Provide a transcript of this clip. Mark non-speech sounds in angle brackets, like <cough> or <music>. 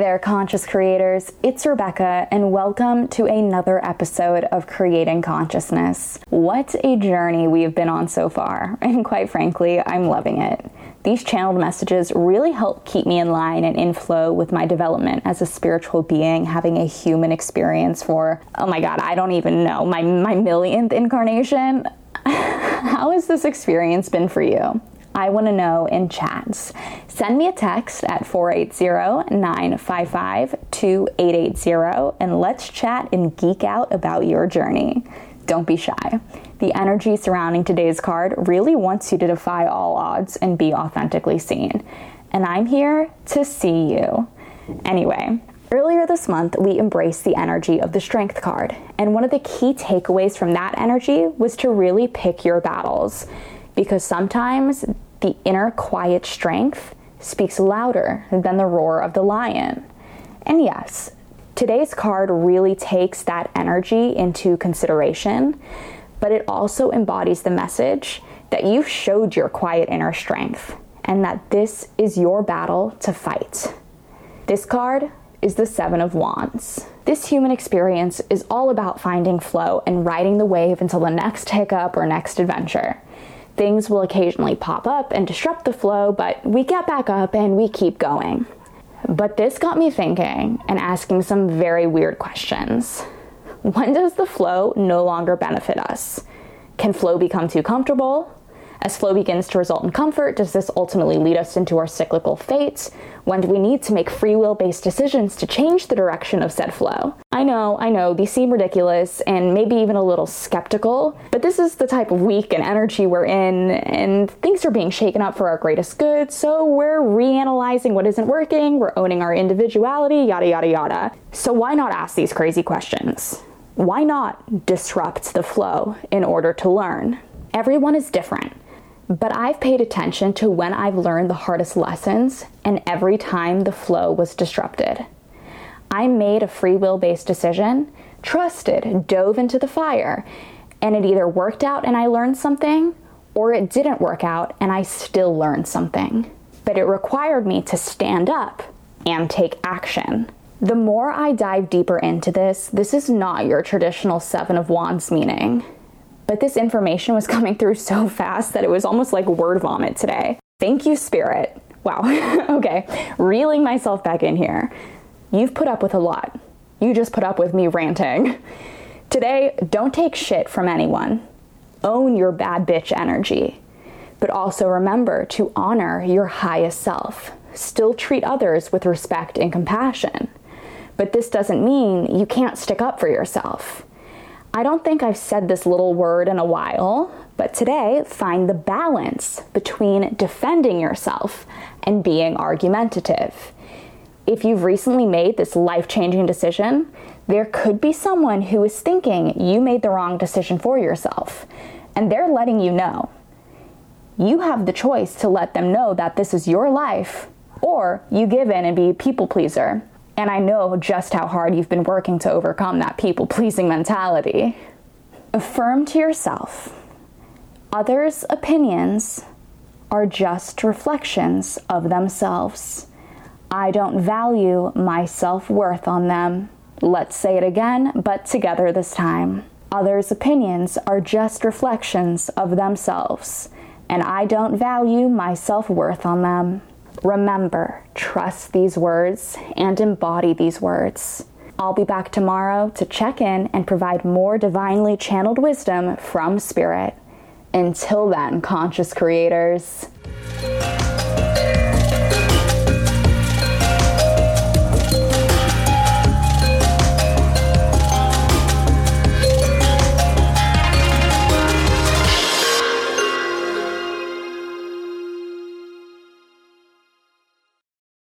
There, conscious creators. It's Rebecca, and welcome to another episode of Creating Consciousness. What a journey we've been on so far, <laughs> and quite frankly, I'm loving it. These channeled messages really help keep me in line and in flow with my development as a spiritual being, having a human experience for, oh my god, I don't even know, my, my millionth incarnation. <laughs> How has this experience been for you? I want to know in chats. Send me a text at 480 955 2880 and let's chat and geek out about your journey. Don't be shy. The energy surrounding today's card really wants you to defy all odds and be authentically seen. And I'm here to see you. Anyway, Earlier this month, we embraced the energy of the Strength card, and one of the key takeaways from that energy was to really pick your battles because sometimes the inner quiet strength speaks louder than the roar of the lion. And yes, today's card really takes that energy into consideration, but it also embodies the message that you've showed your quiet inner strength and that this is your battle to fight. This card is the Seven of Wands. This human experience is all about finding flow and riding the wave until the next hiccup or next adventure. Things will occasionally pop up and disrupt the flow, but we get back up and we keep going. But this got me thinking and asking some very weird questions. When does the flow no longer benefit us? Can flow become too comfortable? As flow begins to result in comfort, does this ultimately lead us into our cyclical fates? When do we need to make free will based decisions to change the direction of said flow? I know, I know, these seem ridiculous and maybe even a little skeptical, but this is the type of week and energy we're in, and things are being shaken up for our greatest good, so we're reanalyzing what isn't working, we're owning our individuality, yada yada yada. So why not ask these crazy questions? Why not disrupt the flow in order to learn? Everyone is different. But I've paid attention to when I've learned the hardest lessons and every time the flow was disrupted. I made a free will based decision, trusted, dove into the fire, and it either worked out and I learned something, or it didn't work out and I still learned something. But it required me to stand up and take action. The more I dive deeper into this, this is not your traditional Seven of Wands meaning. But this information was <laughs> coming through so fast that it was almost like word vomit today. Thank you, Spirit. Wow. <laughs> okay, reeling myself back in here. You've put up with a lot. You just put up with me ranting. <laughs> Today, don't take shit from anyone. Own your bad bitch energy. But also remember to honor your highest self. Still treat others with respect and compassion. But this doesn't mean you can't stick up for yourself. I don't think I've said this little word in a while, but today find the balance between defending yourself and being argumentative. If you've recently made this life changing decision, there could be someone who is thinking you made the wrong decision for yourself, and they're letting you know. You have the choice to let them know that this is your life, or you give in and be a people pleaser and I know just how hard you've been working to overcome that people pleasing mentality. Affirm to yourself others' opinions are just reflections of themselves. I don't value my self worth on them. Let's say it again, but together this time. Others' opinions are just reflections of themselves, and I don't value my self worth on them. Remember, trust these words and embody these words. I'll be back tomorrow to check in and provide more divinely channeled wisdom from Spirit. Until then, conscious creators.